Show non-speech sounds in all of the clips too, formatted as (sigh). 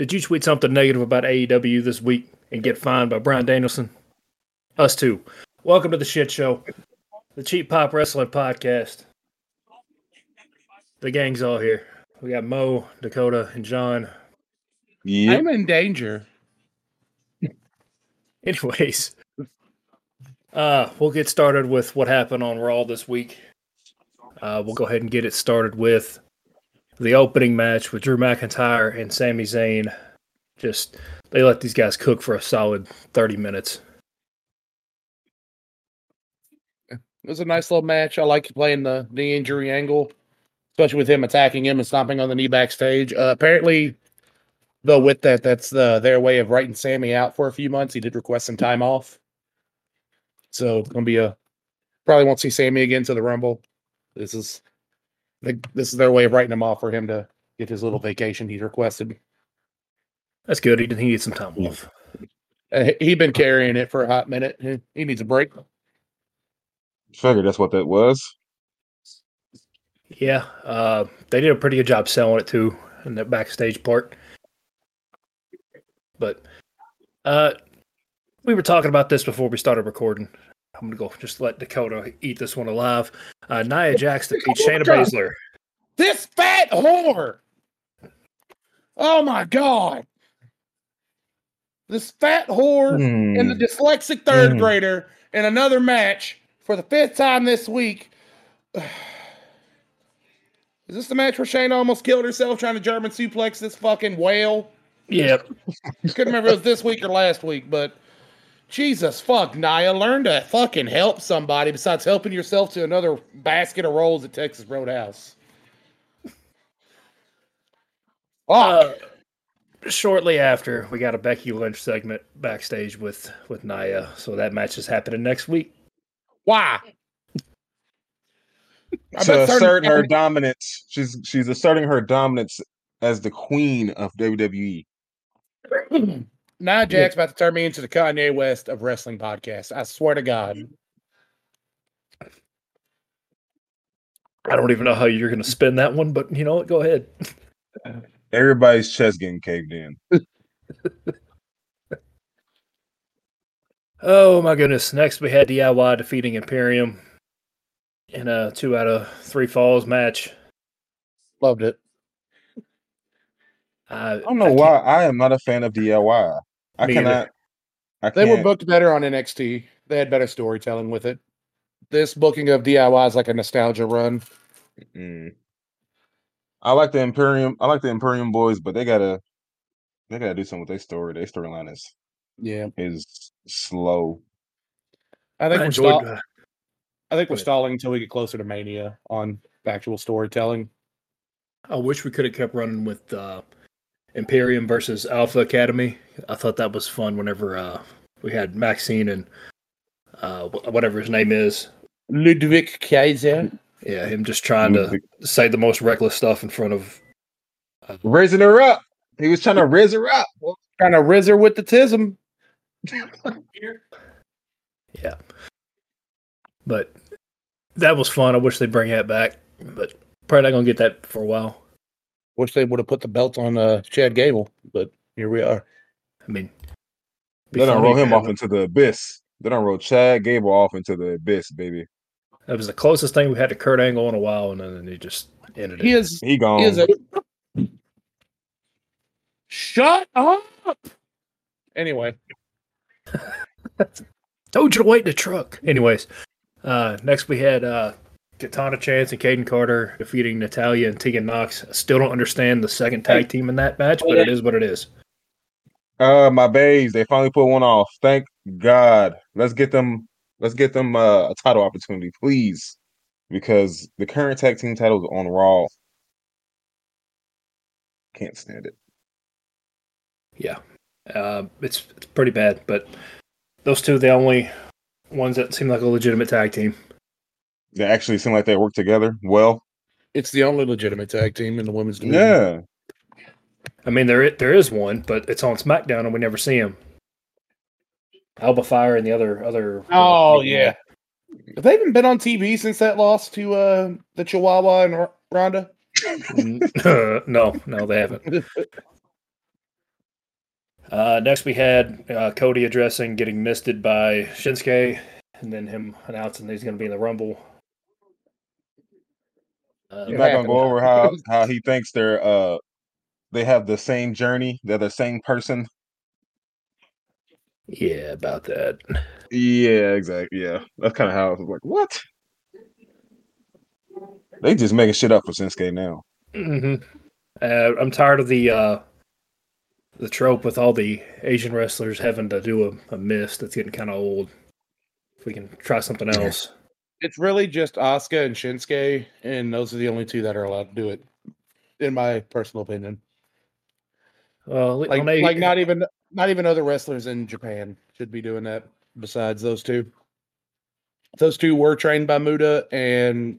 Did you tweet something negative about AEW this week and get fined by Bryan Danielson? Us too. Welcome to the shit show, the Cheap Pop Wrestling Podcast. The gang's all here. We got Moe, Dakota, and John. Yeah. I'm in danger. (laughs) Anyways, uh, we'll get started with what happened on Raw this week. Uh, we'll go ahead and get it started with the opening match with Drew McIntyre and Sami Zayn. Just they let these guys cook for a solid thirty minutes. It was a nice little match. I like playing the knee injury angle, especially with him attacking him and stomping on the knee backstage. Uh, apparently, though, with that, that's the, their way of writing Sami out for a few months. He did request some time off, so gonna be a probably won't see Sami again to the Rumble. This is I this is their way of writing him off for him to get his little vacation he's requested. That's good. He he needs some time off. Uh, he been carrying it for a hot minute. He- He needs a break. Figured that's what that was. Yeah, uh, they did a pretty good job selling it too in that backstage part. But uh, we were talking about this before we started recording. I'm gonna go just let Dakota eat this one alive. Uh, Nia Jax defeat Shayna Baszler. This fat whore. Oh my god. This fat whore and the Hmm. dyslexic third Mm. grader in another match for the fifth time this week. (sighs) Is this the match where Shayna almost killed herself trying to German suplex this fucking whale? Yep. Couldn't remember if it was this week or last week, but Jesus fuck, Nia, learn to fucking help somebody besides helping yourself to another basket of rolls at Texas Roadhouse. Uh, shortly after, we got a Becky Lynch segment backstage with with Nia. So that match is happening next week. Why? (laughs) I to assert her dominance. She's she's asserting her dominance as the queen of. WWE. (clears throat) Nia Jax about to turn me into the Kanye West of wrestling podcasts. I swear to God. I don't even know how you're gonna spin that one, but you know what? Go ahead. Everybody's chest getting caved in. (laughs) Oh my goodness! Next, we had DIY defeating Imperium in a two out of three falls match. Loved it. Uh, I don't know why I am not a fan of DIY. I Me either. cannot. I They were booked better on NXT. They had better storytelling with it. This booking of DIY is like a nostalgia run. Mm. I like the Imperium. I like the Imperium boys, but they gotta they gotta do something with their story. Their storyline is Yeah. is slow. I think I we're enjoyed. stall- I think we're stalling until we get closer to Mania on actual storytelling. I wish we could have kept running with uh, Imperium versus Alpha Academy. I thought that was fun. Whenever uh, we had Maxxine and uh, whatever his name is, Ludwig Kaiser. yeah, him just trying to say the most reckless stuff in front of. Raising her up. He was trying to raise her up. Trying to riz her with the tism. (laughs) Yeah, but that was fun. I wish they'd bring that back, but probably not gonna get that for a while. Wish they would have put the belt on uh, Chad Gable, but here we are. I mean, be They don't roll him off into the abyss. They don't roll Chad Gable off into the abyss, baby. That was the closest thing we had to Kurt Angle in a while, and then he just ended it. He is He gone. He is a. Shut up. Anyway, (laughs) Told you to wait in the truck. Anyways, uh, next we had uh, Katana Chance and Kayden Carter defeating Natalya and Tegan Nox. I still don't understand the second tag team in that match, but it is what it is. Uh, my babes, they finally put one off. Thank God. Let's get them. Let's get them uh, a title opportunity, please, because the current tag team titles on Raw. Can't stand it. Yeah, uh, it's it's pretty bad. But those two, the only ones that seem like a legitimate tag team. They actually seem like they work together well. it's the only legitimate tag team in the women's division. Yeah, I mean, there there is one, but it's on SmackDown and we never see him. Alba Fyre and the other other. Oh yeah. Have they even been on TV since that loss to uh, the Chihuahua and R- Ronda? (laughs) no, no, they haven't. (laughs) Uh, next, we had uh, Cody addressing getting misted by Shinsuke, and then him announcing that he's going to be in the Rumble. Uh, You're not gonna go over how how he thinks they're uh they have the same journey, they're the same person. yeah, about that. Yeah, exactly. Yeah, that's kind of how I was like, what? They just making shit up for Shinsuke now. Mm-hmm. Uh, I'm tired of the uh, the trope with all the Asian wrestlers having to do a, a miss. That's getting kind of old. If we can try something else. It's really just Asuka and Shinsuke, and those are the only two that are allowed to do it, in my personal opinion. Uh, Like, A- like not (laughs) even not even other wrestlers in Japan should be doing that. Besides those two, those two were trained by Muta, and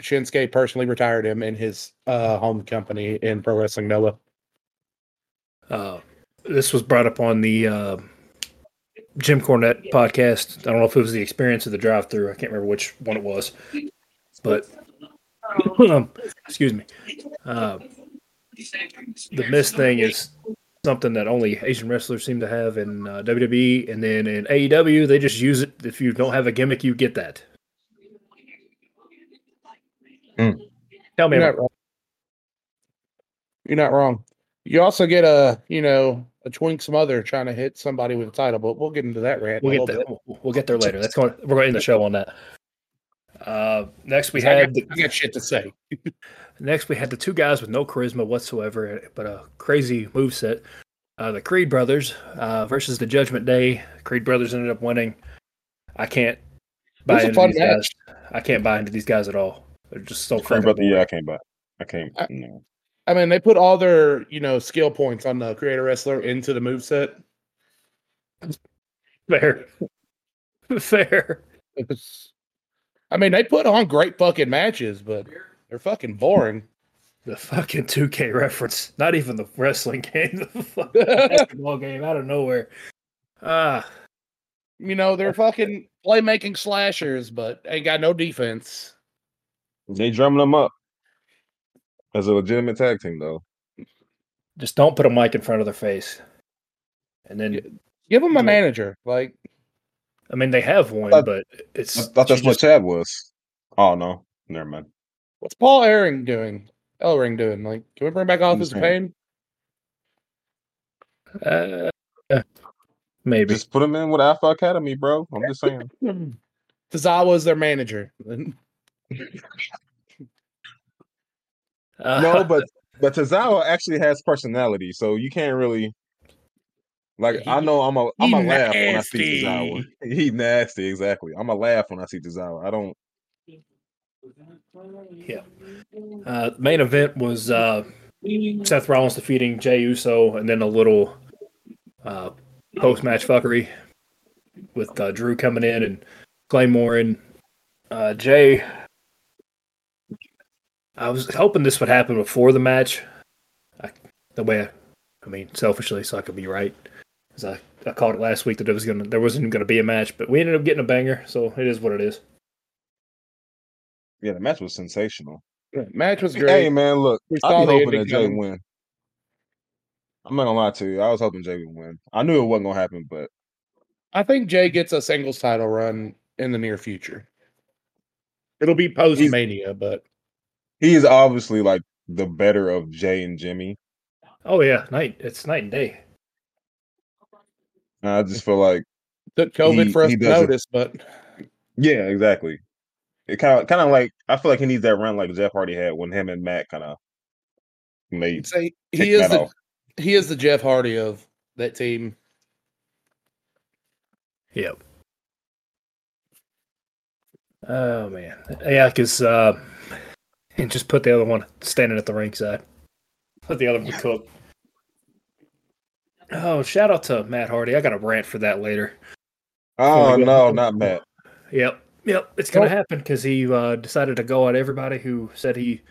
Shinsuke personally retired him in his uh, home company in Pro Wrestling Noah. Uh, this was brought up on the uh, Jim Cornette podcast. I don't know if it was the experience of the drive through. I can't remember which one it was, but (clears throat) um, excuse me. Uh, the miss thing is something that only Asian wrestlers seem to have in uh, WWE, and then in AEW they just use it. If you don't have a gimmick, you get that. Mm. Tell me, You're not wrong. You're not wrong. You also get a you know a twink smother trying to hit somebody with a title, but we'll get into that rant. We'll in a get little there. We'll, we'll get there later. That's going. We're going to end the show on that. Uh, next, we bit. I had got, I got shit to say. (laughs) next we had the two guys with no charisma whatsoever, but a crazy move set. Uh, the Creed brothers uh, versus the Judgment Day. Creed brothers ended up winning. I can't buy into these match. guys. I can't buy into these guys at all. They're just so Creed brother, yeah. I can't buy. I can't. I- no. I mean, they put all their you know skill points on the creator wrestler into the move set. Fair, (laughs) fair. Was- I mean, they put on great fucking matches, but they're fucking boring. The fucking 2K reference. Not even the wrestling (laughs) game. The fucking (laughs) basketball game out of nowhere. Ah. you know, they're fucking playmaking slashers, but ain't got no defense. They drumming them up as a legitimate tag team, though. just don't put a mic in front of their face. And then, Yeah. Give them a Yeah. manager. Like, I mean, they have one, thought- but it's. I thought that's she what just- Chad was. Oh no, never mind. what's Paul Ellering doing? Ellering doing? Like, can we bring back Officer Understand. Pain? Uh, maybe. Just put him in with Alpha Academy, bro. I'm just (laughs) saying. Tozawa's their manager. (laughs) Uh, no, (laughs) but but Tozawa actually has personality, so you can't really. Like I know I'm a I'm he a laugh when I see nasty. Tozawa. (laughs) He nasty, exactly. I'm a laugh when I see Tozawa. I don't. yeah. Uh, main event was uh, Seth Rollins defeating Jay Uso, and then a little uh, post match fuckery with uh, Drew coming in and Claymore and uh, Jay. I was hoping this would happen before the match. I, the way, I, I mean, selfishly, so I could be right. Because I, I called it last week that it was gonna there wasn't gonna be a match, but we ended up getting a banger, so it is what it is. Yeah, the match was sensational. Match was great. Hey man, look, I saw be the hoping ending that Jay coming. win. I'm not gonna lie to you. I was hoping Jay would win. I knew it wasn't gonna happen, but I think Jay gets a singles title run in the near future. It'll be post Mania, but he is obviously like the better of Jay and Jimmy. Oh yeah, night it's night and day. And I just feel like, took COVID He- for us he to notice. But yeah, exactly. It kind of, kind of like I feel like he needs that run like Jeff Hardy had when him and Matt kind of made. say he is the off. he is the Jeff Hardy of that team. Yep. Oh man, yeah, because uh, and just put the other one standing at the ringside. Put the other one to cook. Oh, shout out to Matt Hardy. I got a rant for that later. Oh we go- no, not Matt. Yep, yep, it's gonna Nope. happen because he uh, decided to go at everybody who said he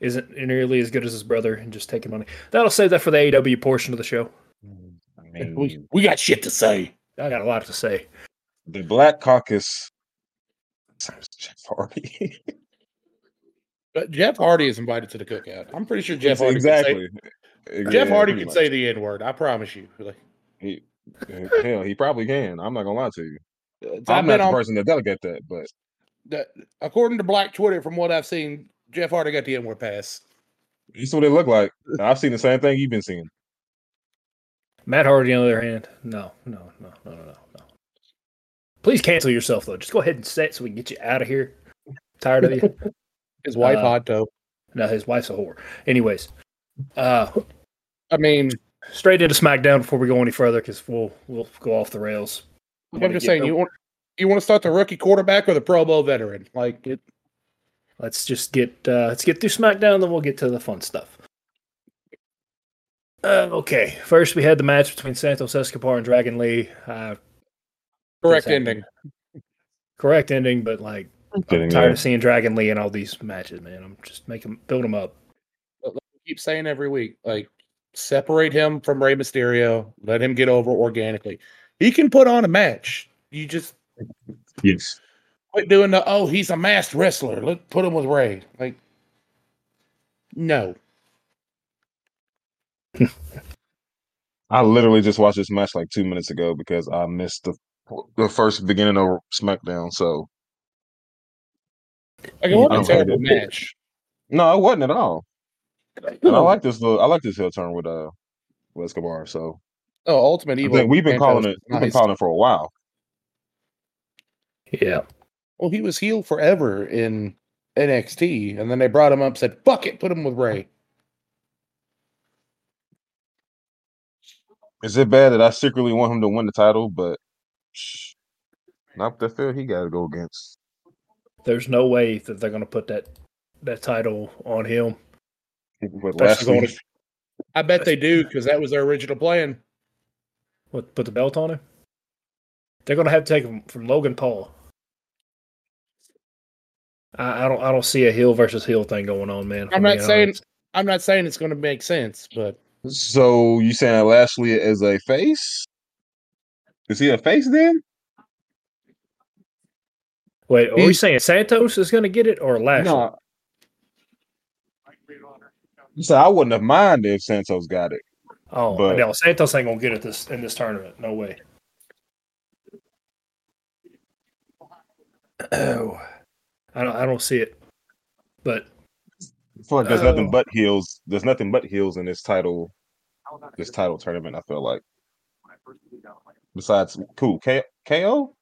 isn't nearly as good as his brother and just taking money. That'll save that for the AEW portion of the show. I We, mean, we got shit to say. I got a lot to say. the Black Caucus. Jeff Hardy. (laughs) But Jeff Hardy is invited to the cookout. I'm pretty sure Jeff Hardy exactly. Can say, Jeff Hardy pretty can much. say the N word. I promise you. Like, He, hell, he probably can. I'm not gonna lie to you. It's- I'm not been the on, person to delegate that, but the- according to Black Twitter, from what I've seen, Jeff Hardy got the N word pass. that's what it looked like. I've seen the same thing you've been seeing. Matt Hardy, on the other hand, no, no, no, no, no, no, no. Please cancel yourself though. Just go ahead and set so we can get you out of here. Tired of you. (laughs) His wife, Uh, hot toe. no, his wife's a whore. Anyways, uh, I mean, straight into SmackDown before we go any further because we'll we'll go off the rails. I'm just get- saying, you want you want to start the rookie quarterback or the Pro Bowl veteran? Like it, Let's just get uh, let's get through SmackDown, then we'll get to the fun stuff. Uh, okay, first we had the match between Santos Escobar and Dragon Lee. Uh, correct ending. correct ending, but like Kidding, I'm tired yeah. of seeing Dragon Lee in all these matches, man. I'm just making build them up. Keep saying every week, like separate him from Rey Mysterio. Let him get over organically. He can put on a match. You just Yes. quit doing the oh he's a masked wrestler. Let put him with Rey. Like no. (laughs) I literally just watched this match like two minutes ago because I missed the the first beginning of SmackDown. So Like it wasn't I a don't terrible match. no, it wasn't at all. And I like this little. I like this heel turn with uh with Escobar. So Oh, Ultimate Evil. we've been calling it. We've been calling it for a while. Yeah, Well, he was healed forever in NXT, and then they brought him up, said, "Fuck it, put him with Rey." Is it bad that I secretly want him to win the title, but shh, not the field he got to go against? There's no way that they're going to put that that title on him. With Especially Lashley, going I bet they do because that was their original plan. What put the belt on him? They're going to have to take him from Logan Paul. I, I don't. I don't see a heel versus heel thing going on, man. I'm not saying honest. I'm not saying it's going to make sense, but So you saying Lashley is a face? Is he a face then? Wait, are we saying Santos is going to get it or Lashley? No. So I wouldn't have minded if Santos got it. Oh, But- no, Santos ain't gonna get it this in this tournament. No way. (clears throat) Oh, I don't. I don't see it. But I feel like there's nothing Oh. but heels. There's nothing but heels in this title, this title tournament. I feel like. Besides, cool, K- KO.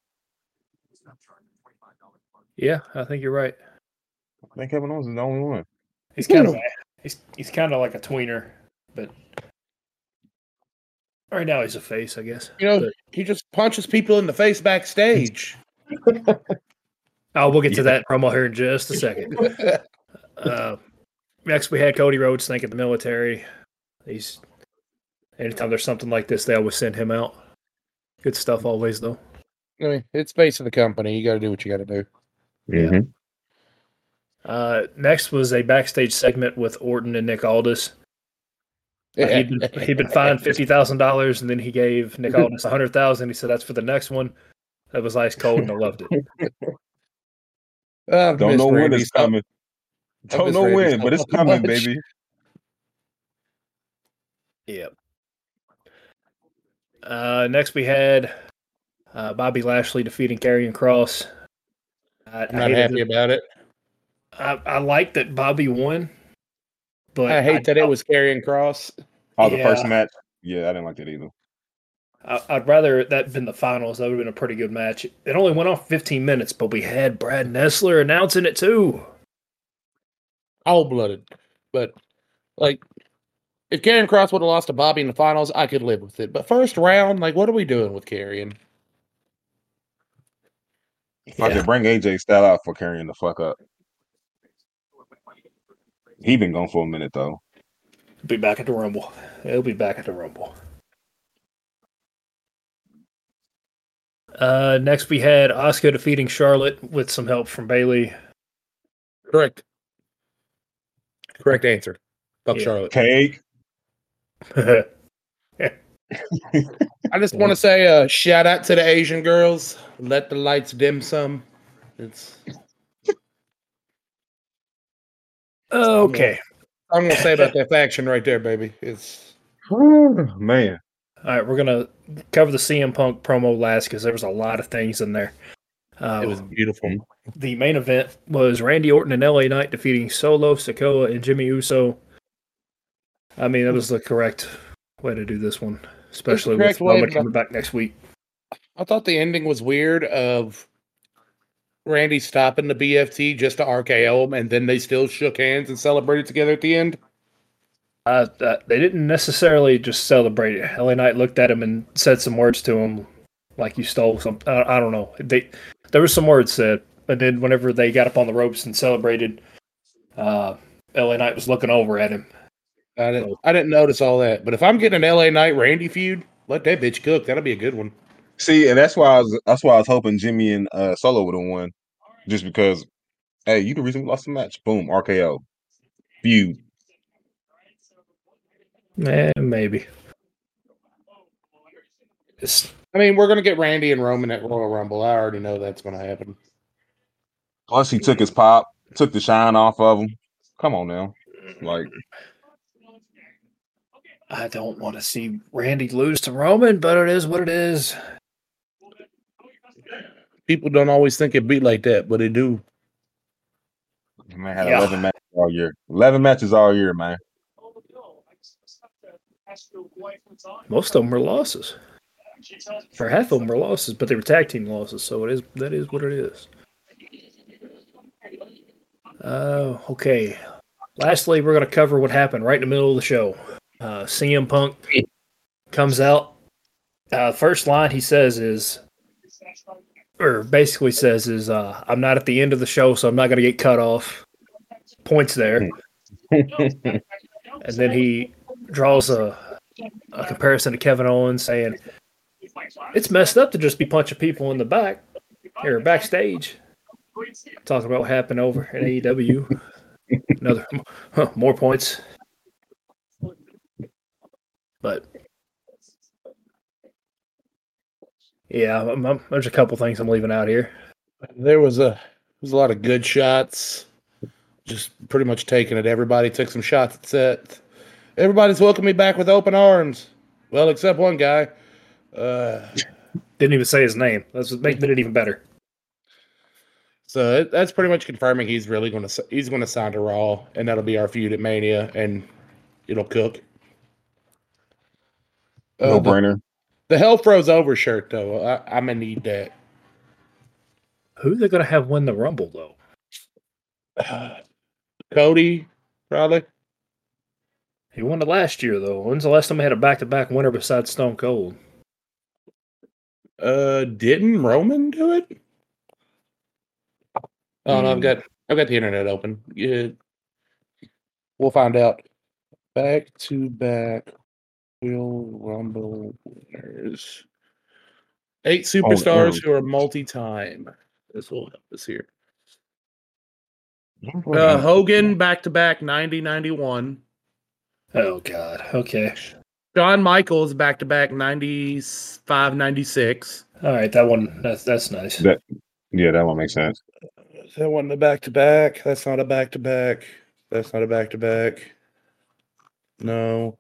Yeah, I think you're right. I think Kevin Owens is the only one. He's kind of he's he's kind of like a tweener, but right now he's a face, I guess. you know But- he just punches people in the face backstage. (laughs) oh, we'll get to that promo here in just a second. (laughs) Uh, next, we had Cody Rhodes thanking the military. He's anytime there's something like this, they always send him out. Good stuff, always though. I mean, it's base of the company. You got to do what you got to do. Yeah. Uh, next was a backstage segment with Orton and Nick Aldis. He'd, been, he'd been fined (laughs) fifty thousand dollars, and then he gave Nick (laughs) Aldis a hundred thousand. He said that's for the next one. That was ice cold, and I loved it. (laughs) I've Don't missed know when it's coming. I Don't miss know Randy when, but it's much. coming, baby. Yep. Uh, next we had uh, Bobby Lashley defeating Karrion Kross. I, I'm not hated happy it. about it. I, I like that Bobby won, but I hate that it was Karrion Kross. Oh, the first match. Yeah, I didn't like that either. I, I'd rather that been the finals. That would have been a pretty good match. It only went on 15 minutes, but we had Brad Nessler announcing it too. Cold blooded. But like if Karrion Kross would have lost to Bobby in the finals, I could live with it. But first round, like what are we doing with Karrion? If I could bring AJ Styles out for carrying the fuck up. He been gone for a minute though. Be back at the Rumble. He'll be back at the Rumble. Uh, next we had Asuka defeating Charlotte with some help from Bayley. Correct. Correct answer. Fuck Yeah. Charlotte. Cake. (laughs) (laughs) I just want to say a shout out to the Asian girls. Let the lights dim some. It's okay. I'm gonna say about that faction right there, baby. It's Man. All right, we're gonna cover the CM Punk promo last because there was a lot of things in there. Uh, It was beautiful. the main event was Randy Orton and LA Knight defeating Solo, Sikoa, and Jimmy Uso. I mean, that was the correct way to do this one, especially with way, Roman coming back next week. I thought the ending was weird of Randy stopping the BFT just to RKO him, and then they still shook hands and celebrated together at the end. Uh, uh, they didn't necessarily just celebrate it. LA Knight looked at him and said some words to him, like you stole something. I, I don't know. They there was some words said, and then whenever they got up on the ropes and celebrated, uh, LA Knight was looking over at him. I didn't, I didn't notice all that. But if I'm getting an LA Knight Randy feud, let that bitch cook. That'll be a good one. See, and that's why I was that's why I was hoping Jimmy and uh Solo would have won. Just because hey, you the reason we lost the match. Boom, RKO. Feud. Eh, maybe. It's, I mean, we're gonna get Randy and Roman at Royal Rumble. I already know that's gonna happen. Plus he took his pop, took the shine off of him. Come on now. Like I don't want to see Randy lose to Roman, but it is what it is. People don't always think it be like that, but they do. man had Yeah. eleven matches all year. Eleven matches all year, man. Most of them were losses. For half of them were losses, but they were tag team losses, so it is that is what it is. Uh, okay. Lastly, we're going to cover what happened right in the middle of the show. Uh, CM Punk comes out. Uh, first line he says is, or basically says is, uh, "I'm not at the end of the show, so I'm not going to get cut off." Points there, (laughs) and then he draws a a comparison to Kevin Owens saying it's messed up to just be punching people in the back or backstage. Talking about what happened over at AEW. (laughs) Another huh, (laughs) more points. But yeah, I'm, I'm- there's a couple things I'm leaving out here. There was a there's a lot of good shots. Just pretty much taking it. Everybody took some shots at set. Everybody's welcoming me back with open arms. Well, except one guy. Uh, Didn't even say his name. That's what made it even better. so that's pretty much confirming he's really going to he's going to sign to Raw, and that'll be our feud at Mania, and it'll cook. Uh, No the, brainer. the Hell Froze Over shirt though, I, I'm gonna need that. Who they going to have win the Rumble though? (sighs) Cody, probably. He won it last year though. When's the last time he had a back-to-back winner besides Stone Cold? Uh, didn't Roman do it? Oh no, I've Hmm. got I've got the internet open. Yeah, we'll find out. Back to back, Will Rumble winners. Eight superstars um, who are multi-time. This will help us here. Uh, Hogan back to back 90 91. Oh God. Okay. Shawn Michaels back to back 95 96. All right. That one. That's that's nice. That- Yeah, that one makes sense. That wasn't a back to back. That's not a back to back. That's not a back to back. No.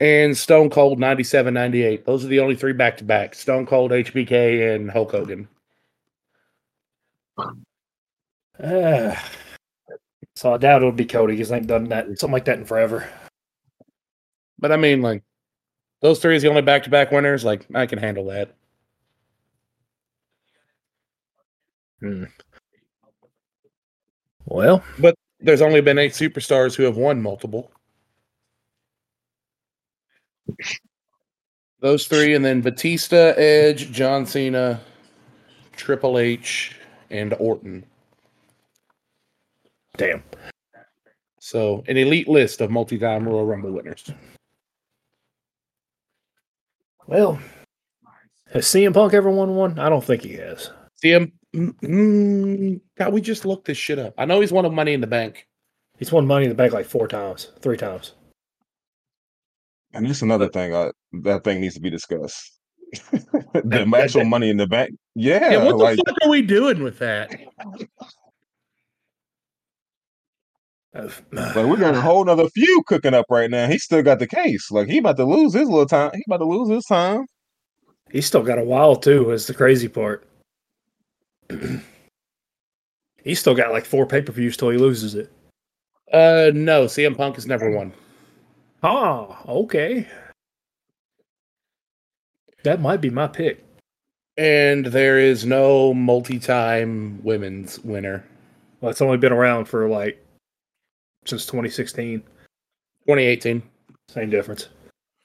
And Stone Cold 97 98. Those are the only three back to back Stone Cold, HBK, and Hulk Hogan. Ah. (sighs) so I doubt it'll be Cody because I ain't done that something like that in forever. But I mean, like, those three is the only back to back winners. Like, I can handle that. Hmm. Well, but There's only been eight superstars who have won multiple. Those three, and then Batista, Edge, John Cena, Triple H, and Orton. damn. So, an elite list of multi-time Royal Rumble winners. Well, has CM Punk ever won one? I don't think he has. CM, mm, mm, God, we just looked this shit up. I know he's won of Money in the Bank. He's won Money in the Bank like four times, three times. And that's another thing. I, that thing needs to be discussed. (laughs) the That- actual that- money in the bank. Yeah, Yeah, what like the fuck are we doing with that? Uh, Like we got a whole nother feud cooking up right now. He still got the case. Like he about to lose his little time. He about to lose his time. He's still got a while too. Is the crazy part. (clears throat) He's still got like four pay per views till he loses it. Uh, no, CM Punk has never won. Oh, okay. That might be my pick. And there is no multi-time women's winner. Well, it's only been around for like since 2016. 2018. Same difference.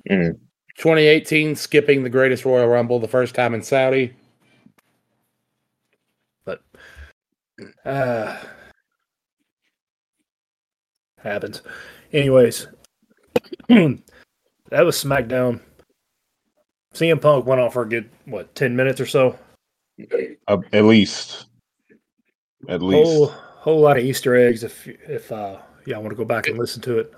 2018, skipping the greatest Royal Rumble the first time in Saudi. But uh happens. Anyways, (clears throat) that was SmackDown. CM Punk went on for a good what ten minutes or so. Uh, at least. At least. Whole whole lot of Easter eggs. If if uh yeah, I want to go back and listen to it.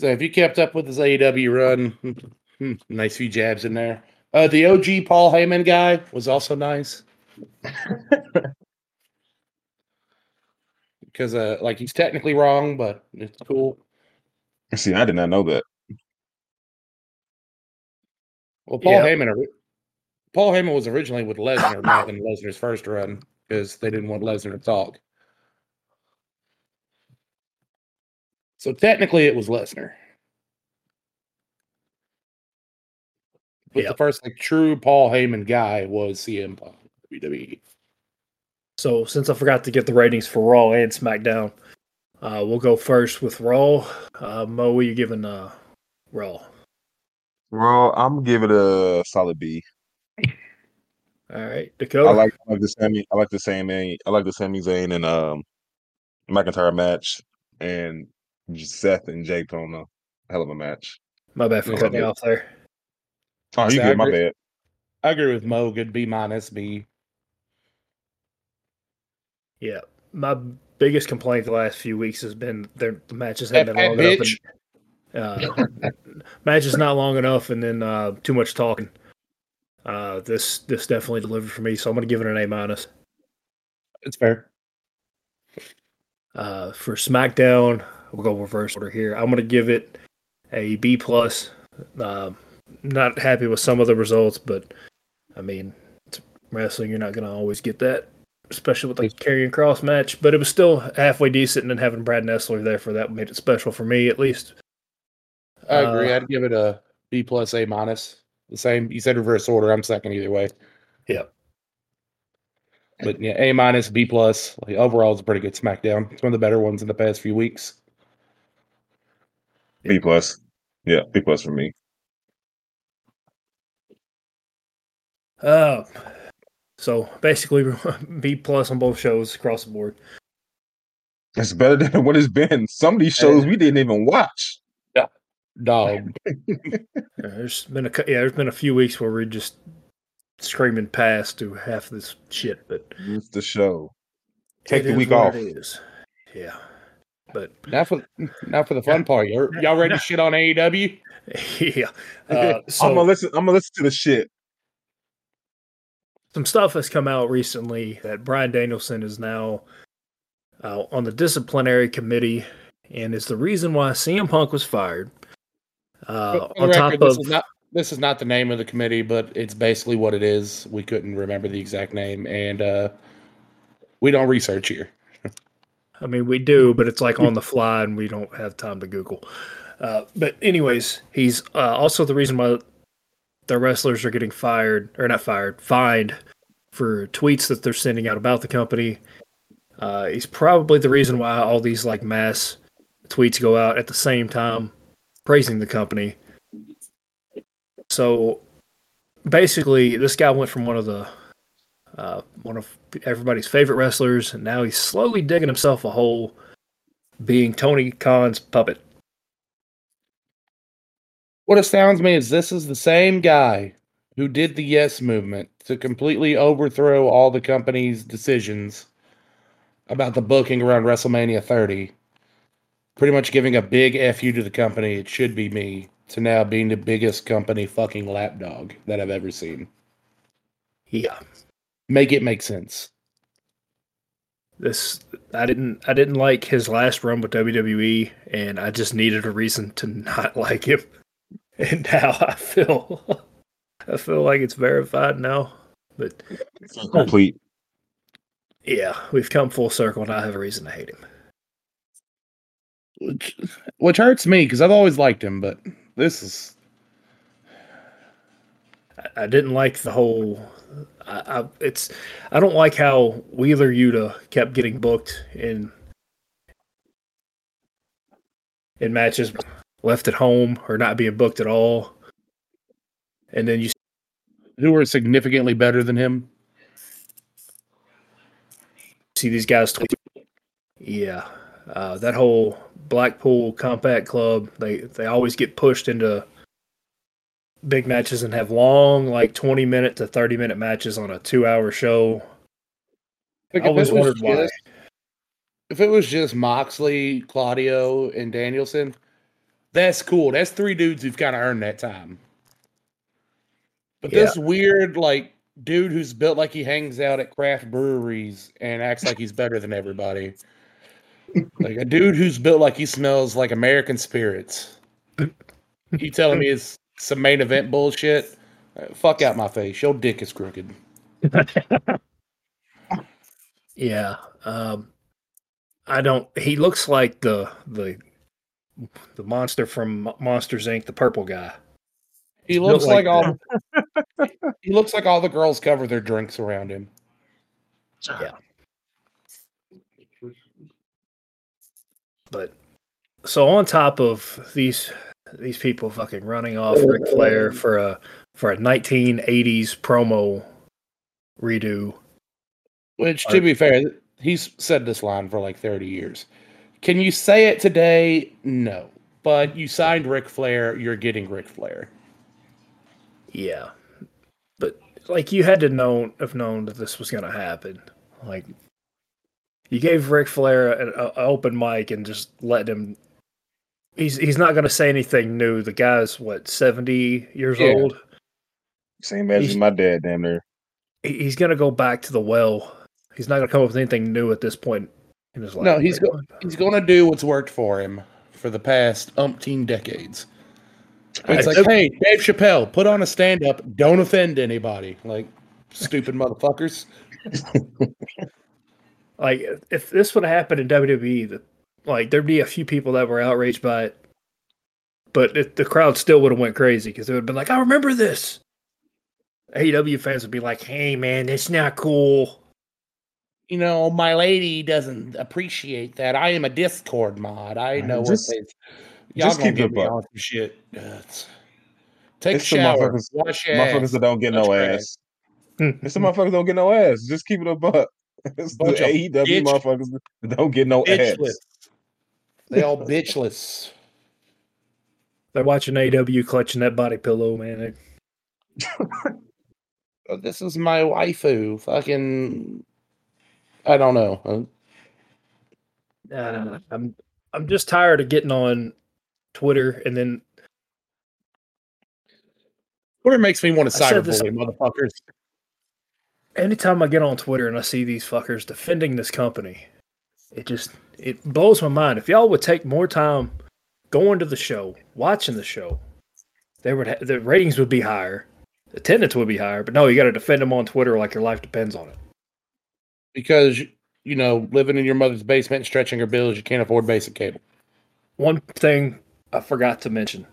So if you kept up with his AEW run, (laughs) nice few jabs in there. Uh, the OG Paul Heyman guy was also nice. (laughs) because uh, like he's technically wrong, but it's cool. (laughs) See, I did not know that. Well, Paul Yeah. Heyman, Paul Heyman was originally with Lesnar back in Lesnar's first run because they didn't want Lesnar to talk. So technically, it was Lesnar. But Yeah. the first like true Paul Heyman guy was CM Punk. WWE. So since I forgot to get the ratings for Raw and SmackDown, uh, we'll go first with Raw. Uh, Moe, what are you giving uh, Raw? Well, I'm gonna give it a solid B. All right, I Dakota. like, I like the Sami. I like the Sami. I like the Sami Zayn and um McIntyre match, and Seth and Jake on a hell of a match. My bad for Yeah, cutting you off there. Oh, you See, good? My agree. bad. I agree with Moe. Good B minus B. Yeah, my biggest complaint the last few weeks has been their the matches haven't been long bitch. enough. And, uh, (laughs) matches not long enough, and then uh, too much talking. Uh, this this definitely delivered for me, so I'm gonna give it an A minus. It's fair. Uh, for SmackDown, we'll go reverse order here. I'm gonna give it a B plus. Uh, not happy with some of the results, but I mean, it's wrestling. You're not gonna always get that, especially with the Karrion Kross match. But it was still halfway decent, and then having Brad Nessler there for that made it special for me, at least. I agree. Uh, I'd give it a B plus A minus. The same. You said reverse order. I'm second either way. Yeah. But yeah, A minus, B plus. Like overall, it's a pretty good SmackDown. It's one of the better ones in the past few weeks. B plus. Yeah, B plus for me. Uh, so basically, (laughs) B plus on both shows across the board. It's better than what it's been. Some of these shows we didn't even watch. Yeah, Dog. (laughs) Uh, There's been a cou- yeah, there's been a few weeks where we're just screaming past to half this shit, but It's the show. Take the week off. Yeah, but now for now for the fun part. Y'all y'all ready to shit on AEW? (laughs) yeah. Uh, so I'm gonna listen. I'm gonna listen to the shit. Some stuff has come out recently that Bryan Danielson is now uh, on the disciplinary committee, and is the reason why CM Punk was fired. Uh, on top this of is not this is not the name of the committee, but it's basically what it is. We couldn't remember the exact name, and uh we don't research here. I mean, we do, but it's like on the fly, and we don't have time to Google. Uh, but anyways, he's uh, also the reason why the wrestlers are getting fired or not fired, fined for tweets that they're sending out about the company. Uh, he's probably the reason why all these like mass tweets go out at the same time praising the company. So basically, this guy went from one of the uh, one of everybody's favorite wrestlers, and now he's slowly digging himself a hole, being Tony Khan's puppet. What astounds me is this is the same guy who did the yes movement to completely overthrow all the company's decisions about the booking around WrestleMania 30. Pretty much giving a big FU to the company, it should be me, to now being the biggest company fucking lapdog that I've ever seen. Yeah, Make it make sense. this I didn't I didn't like his last run with WWE, and I just needed a reason to not (laughs) like him. (laughs) And now I feel (laughs) I feel like it's verified now. But it's complete. Yeah, we've come full circle, and I have a reason to hate him. Which, which hurts me because I've always liked him, but this is. I, I didn't like the whole. I, I, it's. I don't like how Wheeler Yuta kept getting booked in in matches left at home or not being booked at all, and then you who are significantly better than him. See these guys. Tweet. Yeah, uh, that whole Blackpool Combat Club, they they always get pushed into big matches and have long, like twenty minute to thirty minute matches on a two hour show. Like I always wondered why. If it was just Moxley, Claudio, and Danielson, that's cool. That's three dudes who've kind of earned that time. But yeah. this weird, like, dude who's built like he hangs out at craft breweries and acts like he's better than everybody like a dude who's built like he smells like American spirits. You telling me it's some main event bullshit? Uh, fuck out my face. Your dick is crooked. (laughs) yeah. Um, I don't. He looks like the the the monster from Monsters Inc. The purple guy. He looks like, like all. (laughs) he looks like all the girls cover their drinks around him. Yeah. But so on top of these these people fucking running off Ric Flair for a for a 1980s promo redo. Which, to be fair, he's said this line for like 30 years. Can you say it today? No. But you signed Ric Flair, you're getting Ric Flair. Yeah. But like you had to know have known that this was gonna happen. Like you gave Ric Flair an, open mic and just let him. He's he's not going to say anything new. The guy's what seventy years yeah. old. Same age as my dad, damn near. He's going to go back to the well. He's not going to come up with anything new at this point in his life. No, he's go, he's going to do what's worked for him for the past umpteen decades. It's I, like, hey, Dave Chappelle, put on a stand up. Don't offend anybody. Like, stupid motherfuckers. (laughs) Like if this would have happened in WWE, that like there'd be a few people that were outraged by it, but it, the crowd still would have went crazy because it would have been like, "I remember this." AEW fans would be like, "Hey, man, it's not cool." You know, my lady doesn't appreciate that. I am a Discord mod. I know just, what they. Y'all just keep it me on shit. Uh, take it's a shower. Motherfuckers, motherfuckers that don't get no ass. it's the motherfuckers don't get no ass. Just keep it a (laughs) buck. It's the AEW bitch, motherfuckers don't get no bitchless. ads. They all bitchless. They're watching AEW clutching that body pillow, man. (laughs) oh, this is my waifu. Fucking, I don't know. Uh, I'm I'm just tired of getting on Twitter and then Twitter makes me want to cyberbully motherfuckers anytime I get on Twitter and I see these fuckers defending this company, it just it blows my mind. If y'all would take more time going to the show, watching the show, they would ha- the ratings would be higher, attendance would be higher. But no, you got to defend them on Twitter like your life depends on it. Because you know, living in your mother's basement and stretching her bills, you can't afford basic cable. One thing I forgot to mention: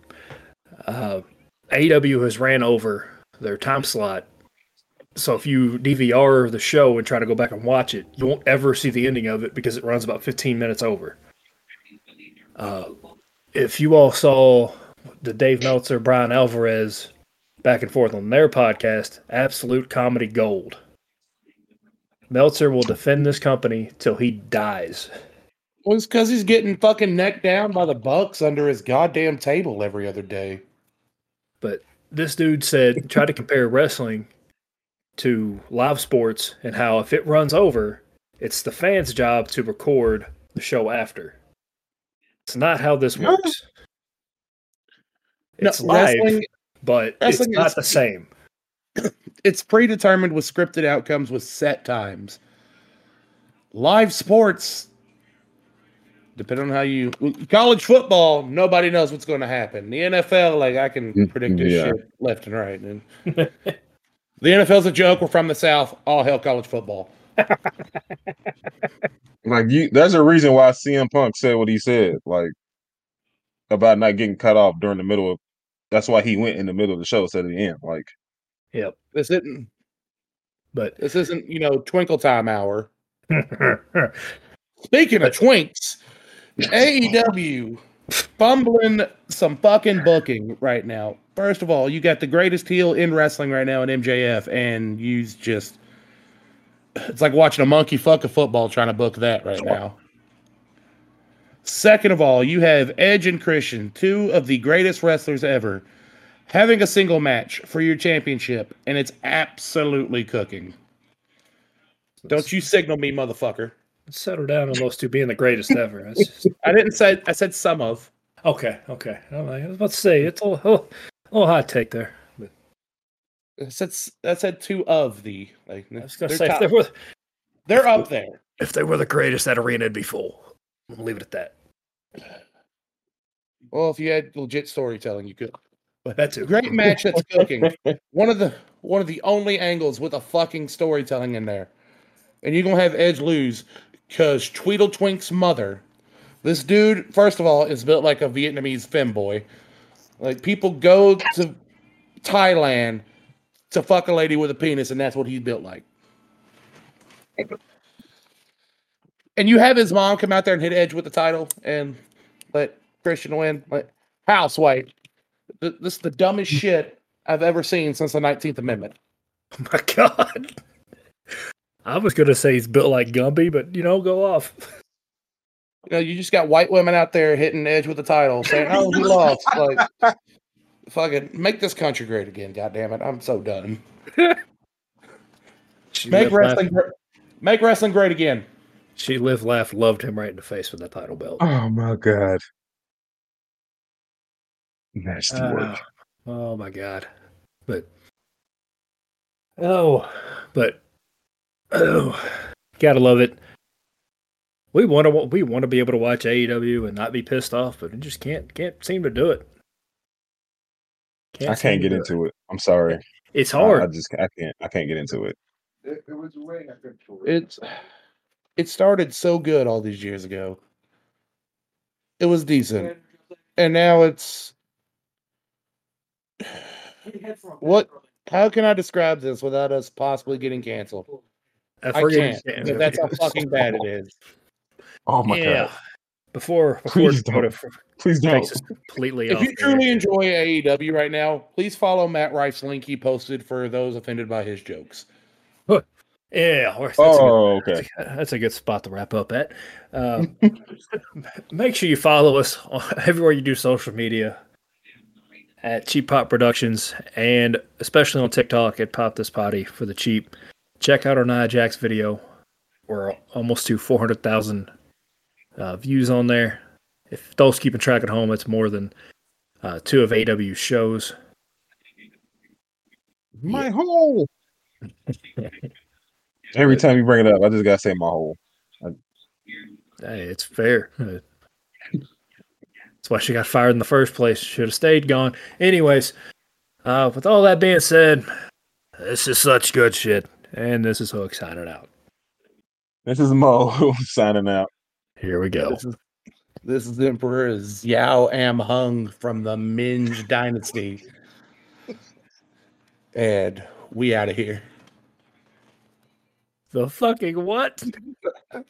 uh, has ran over their time slot so if you DVR the show and try to go back and watch it, you won't ever see the ending of it because it runs about 15 minutes over. Uh, if you all saw the Dave Meltzer, Bryan Alvarez back and forth on their podcast, absolute comedy gold. Meltzer will defend this company till he dies. Well, it's because he's getting fucking necked down by the Bucks under his goddamn table every other day. But this dude said, try to compare wrestling to live sports and how if it runs over, it's the fans' job to record the show after. It's not how this works. It's no, live, but it's not is, the same. It's predetermined with scripted outcomes with set times. live sports, depending on how you college football, nobody knows what's going to happen. The NFL, like I can Mm, predict this yeah. shit left and right. And (laughs) the NFL's a joke. We're from the South. All hell college football. (laughs) Like you, there's a reason why CM Punk said what he said, like about not getting cut off during the middle of. That's why he went in the middle of the show instead of the end. Like, Yep. This isn't. But This isn't. You know, Twinkle Time hour. (laughs) Speaking of twinks, AEW fumbling some fucking booking right now. First of all, you got the greatest heel in wrestling right now in MJF, and you just it's like watching a monkey fuck a football trying to book that right now. Second of all, you have Edge and Christian, two of the greatest wrestlers ever, having a single match for your championship, and it's absolutely cooking. Don't you signal me, motherfucker. settle down on those two being the greatest ever? Just, (laughs) I didn't say I said some of. okay, okay. I'm like, I was about to say it's a little, a little hot take there. But I said I said two of the like I was gonna they're, if they were they're up there. if they were the greatest, that arena would be full. I'm gonna leave it at that. Well, if you had legit storytelling, you could. (laughs) But that's a Great match that's cooking. (laughs) One of the one of the only angles with a fucking storytelling in there. And you're gonna have Edge lose because Tweedle Twink's mother. This dude, first of all, is built like a Vietnamese femboy. Like people go to Thailand to fuck a lady with a penis, and that's what he's built like. And you have his mom come out there and hit Edge with the title and let Christian win. Like house white. Th- This is the dumbest shit I've ever seen since the 19th Amendment. (laughs) Oh my god. I was gonna say he's built like Gumby, but you know, go off. You know, you just got white women out there hitting Edge with the title, saying, "Oh, he lost." Like, fucking make this country great again. God damn it, I'm so done. (laughs) Make wrestling, laughed, gr- make wrestling great again. she lived, laughed, loved him right in the face with the title belt. oh my god, nasty Uh, work. oh my god. But oh, but oh, gotta love it. We want to we want to be able to watch AEW and not be pissed off, but it just can't can't seem to do it. I can't get into it. I'm sorry. It's hard. I just I can't I can't get into it. It was rain. It's it started so good all these years ago. It was decent, and now it's what? How can I describe this without us possibly getting canceled? I forget- can't. because That's how fucking bad it is. Oh my yeah. god, Before before Please Dakota don't. f- please don't. takes us completely If you the air. truly enjoy AEW right now, please follow Matt Rife's link he posted for those offended by his jokes. yeah, that's, Oh, a good, okay. that's a good spot to wrap up at. Um, (laughs) make sure you follow us on, (laughs) everywhere you do social media at Cheap Pop Productions and especially on TikTok at Pop This Potty for the cheap. Check out our Nia Jax video. We're almost to 400,000 uh, views on there. If those keeping track at home, it's more than uh, two of AEW's shows. My hole. (laughs) Every time you bring it up, I just gotta say my hole. Hey, it's fair. (laughs) That's why she got fired in the first place. Should have stayed gone. Anyways, uh, with all that being said, this is such good shit. And this is Hook signing out. This is Moe (laughs) signing out. Here we go. This is this is Emperor Xiao Am Hung from the Minge Dynasty. And we out of here. The fucking what?